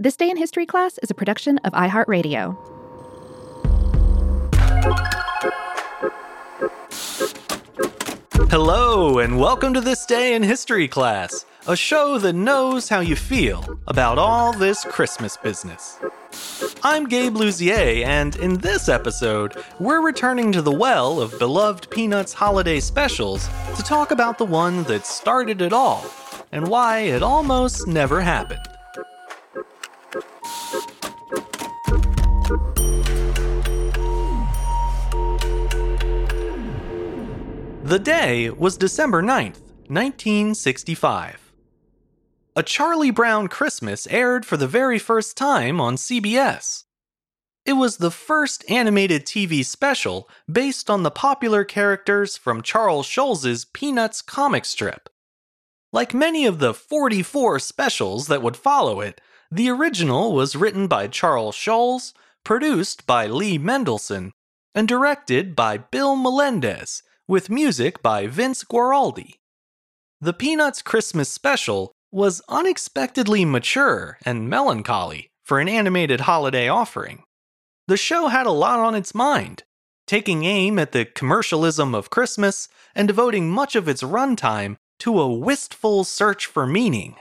This Day in History class is a production of iHeartRadio. Hello, and welcome to This Day in History class, a show that knows how you feel about all this Christmas business. I'm Gabe Luzier, and in this episode, we're returning to the well of beloved Peanuts holiday specials to talk about the one that started it all and why it almost never happened. The day was December 9th, 1965. A Charlie Brown Christmas aired for the very first time on CBS. It was the first animated TV special based on the popular characters from Charles Schulz's Peanuts comic strip. Like many of the 44 specials that would follow it, the original was written by Charles Schulz, produced by Lee Mendelson, and directed by Bill Melendez with music by Vince Guaraldi. The Peanuts Christmas special was unexpectedly mature and melancholy for an animated holiday offering. The show had a lot on its mind, taking aim at the commercialism of Christmas and devoting much of its runtime to a wistful search for meaning.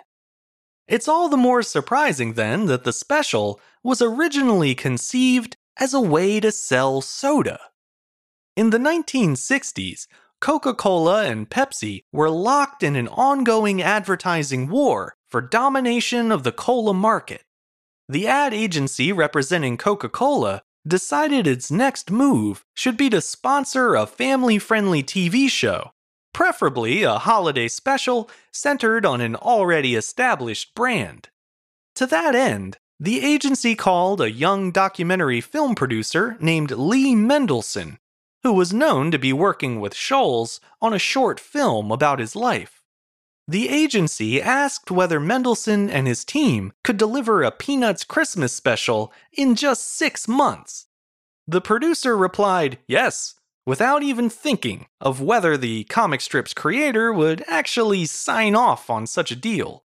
It's all the more surprising then that the special was originally conceived as a way to sell soda. In the 1960s, Coca Cola and Pepsi were locked in an ongoing advertising war for domination of the cola market. The ad agency representing Coca Cola decided its next move should be to sponsor a family friendly TV show, preferably a holiday special centered on an already established brand. To that end, the agency called a young documentary film producer named Lee Mendelson who was known to be working with Schulz on a short film about his life. The agency asked whether Mendelson and his team could deliver a Peanuts Christmas special in just six months. The producer replied yes, without even thinking of whether the comic strip's creator would actually sign off on such a deal.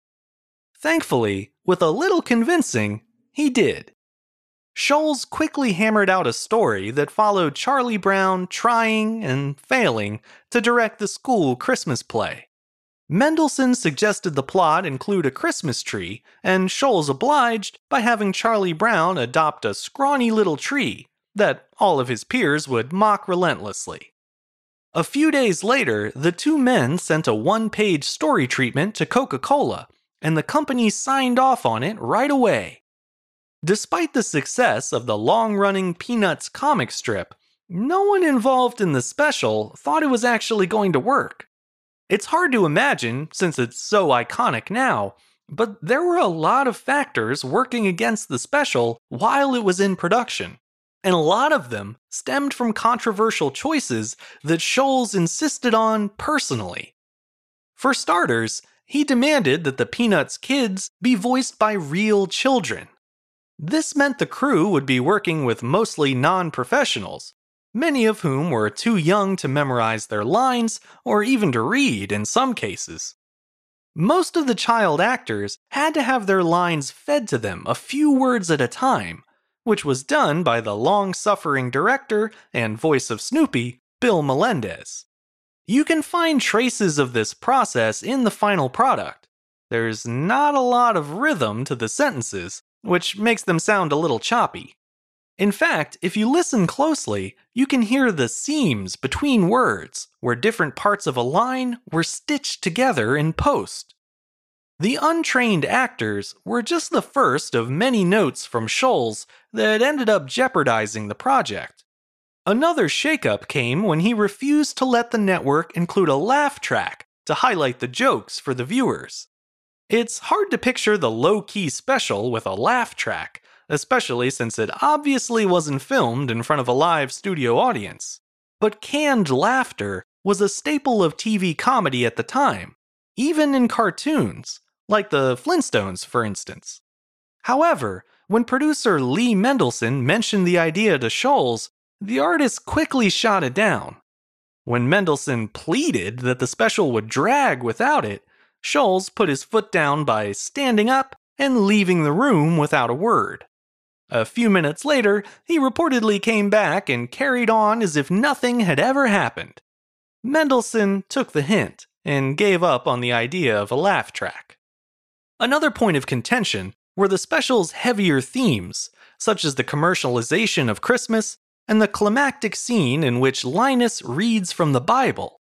Thankfully, with a little convincing, he did. Schulz quickly hammered out a story that followed Charlie Brown trying and failing to direct the school Christmas play. Mendelson suggested the plot include a Christmas tree, and Schulz obliged by having Charlie Brown adopt a scrawny little tree that all of his peers would mock relentlessly. A few days later, the two men sent a one page story treatment to Coca Cola, and the company signed off on it right away. Despite the success of the long running Peanuts comic strip, no one involved in the special thought it was actually going to work. It's hard to imagine since it's so iconic now, but there were a lot of factors working against the special while it was in production, and a lot of them stemmed from controversial choices that Schulz insisted on personally. For starters, he demanded that the Peanuts kids be voiced by real children. This meant the crew would be working with mostly non professionals, many of whom were too young to memorize their lines or even to read in some cases. Most of the child actors had to have their lines fed to them a few words at a time, which was done by the long suffering director and voice of Snoopy, Bill Melendez. You can find traces of this process in the final product. There's not a lot of rhythm to the sentences, which makes them sound a little choppy. In fact, if you listen closely, you can hear the seams between words, where different parts of a line were stitched together in post. The untrained actors were just the first of many notes from Schulz that ended up jeopardizing the project. Another shakeup came when he refused to let the network include a laugh track to highlight the jokes for the viewers. It's hard to picture the low key special with a laugh track, especially since it obviously wasn't filmed in front of a live studio audience. But canned laughter was a staple of TV comedy at the time, even in cartoons, like the Flintstones, for instance. However, when producer Lee Mendelson mentioned the idea to Schulz, the artist quickly shot it down. When Mendelson pleaded that the special would drag without it, Schulz put his foot down by standing up and leaving the room without a word. A few minutes later, he reportedly came back and carried on as if nothing had ever happened. Mendelson took the hint and gave up on the idea of a laugh track. Another point of contention were the special's heavier themes, such as the commercialization of Christmas and the climactic scene in which Linus reads from the Bible.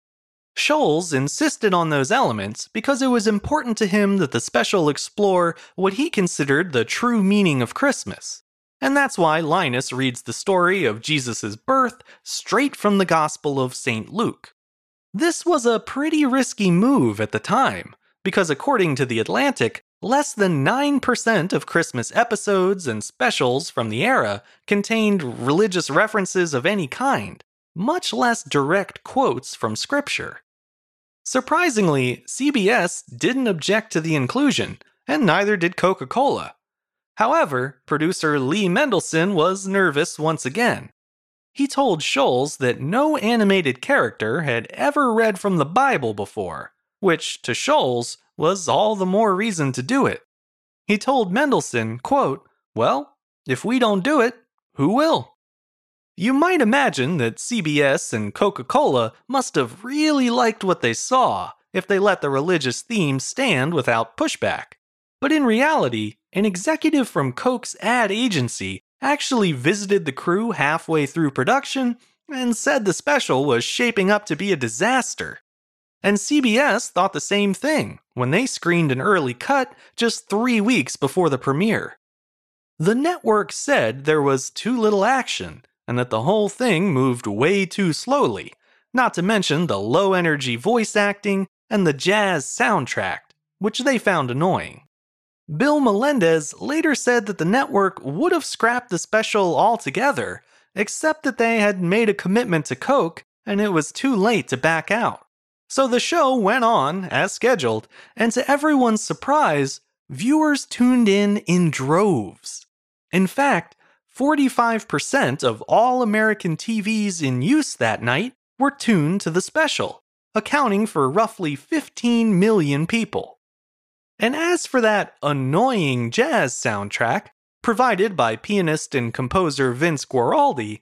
Schulz insisted on those elements because it was important to him that the special explore what he considered the true meaning of Christmas. And that's why Linus reads the story of Jesus' birth straight from the Gospel of St. Luke. This was a pretty risky move at the time, because according to The Atlantic, less than 9% of Christmas episodes and specials from the era contained religious references of any kind, much less direct quotes from Scripture. Surprisingly, CBS didn't object to the inclusion, and neither did Coca Cola. However, producer Lee Mendelson was nervous once again. He told Schulz that no animated character had ever read from the Bible before, which to Schulz was all the more reason to do it. He told Mendelson, quote, Well, if we don't do it, who will? You might imagine that CBS and Coca Cola must have really liked what they saw if they let the religious theme stand without pushback. But in reality, an executive from Coke's ad agency actually visited the crew halfway through production and said the special was shaping up to be a disaster. And CBS thought the same thing when they screened an early cut just three weeks before the premiere. The network said there was too little action and that the whole thing moved way too slowly, not to mention the low energy voice acting and the jazz soundtrack, which they found annoying. Bill Melendez later said that the network would have scrapped the special altogether, except that they had made a commitment to Coke and it was too late to back out. So the show went on as scheduled, and to everyone's surprise, viewers tuned in in droves. In fact, 45% of all American TVs in use that night were tuned to the special, accounting for roughly 15 million people. And as for that annoying jazz soundtrack, provided by pianist and composer Vince Guaraldi,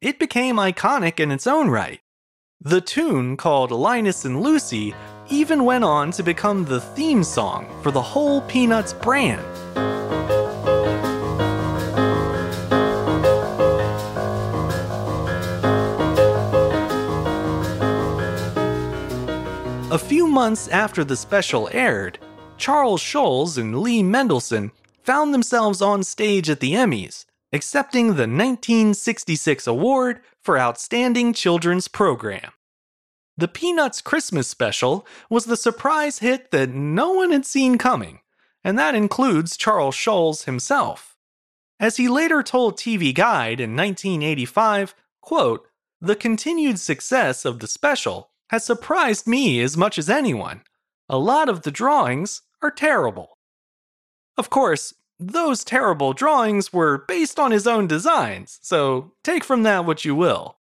it became iconic in its own right. The tune, called Linus and Lucy, even went on to become the theme song for the whole Peanuts brand. A few months after the special aired, Charles Schulz and Lee Mendelson found themselves on stage at the Emmys, accepting the 1966 award for Outstanding Children's Program. The Peanuts Christmas special was the surprise hit that no one had seen coming, and that includes Charles Schulz himself. As he later told TV Guide in 1985, quote, The continued success of the special has surprised me as much as anyone. A lot of the drawings are terrible. Of course, those terrible drawings were based on his own designs, so take from that what you will.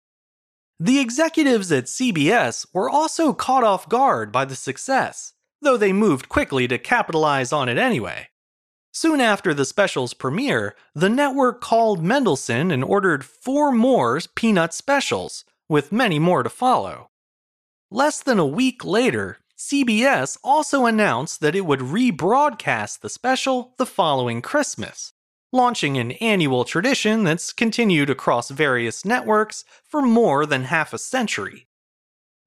The executives at CBS were also caught off guard by the success, though they moved quickly to capitalize on it anyway. Soon after the special's premiere, the network called Mendelson and ordered four more Peanut specials, with many more to follow. Less than a week later, CBS also announced that it would rebroadcast the special the following Christmas, launching an annual tradition that's continued across various networks for more than half a century.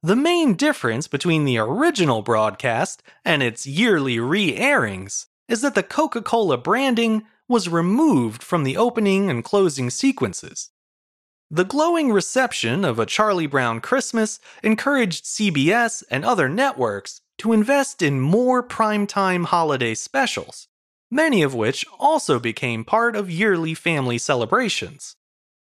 The main difference between the original broadcast and its yearly re airings is that the Coca Cola branding was removed from the opening and closing sequences. The glowing reception of A Charlie Brown Christmas encouraged CBS and other networks to invest in more primetime holiday specials, many of which also became part of yearly family celebrations.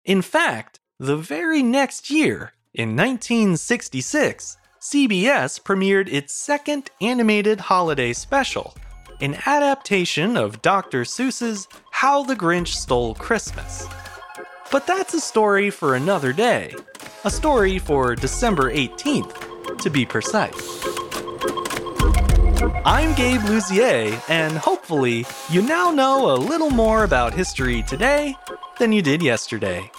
In fact, the very next year, in 1966, CBS premiered its second animated holiday special, an adaptation of Dr. Seuss's How the Grinch Stole Christmas. But that's a story for another day. A story for December 18th, to be precise. I'm Gabe Luzier, and hopefully, you now know a little more about history today than you did yesterday.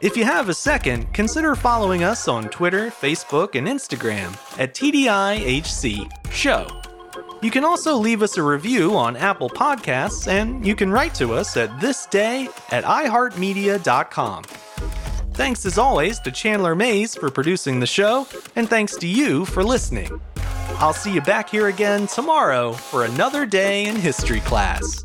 If you have a second, consider following us on Twitter, Facebook, and Instagram at TDIHC Show. You can also leave us a review on Apple Podcasts, and you can write to us at thisday at iHeartMedia.com. Thanks as always to Chandler Mays for producing the show, and thanks to you for listening. I'll see you back here again tomorrow for another day in history class.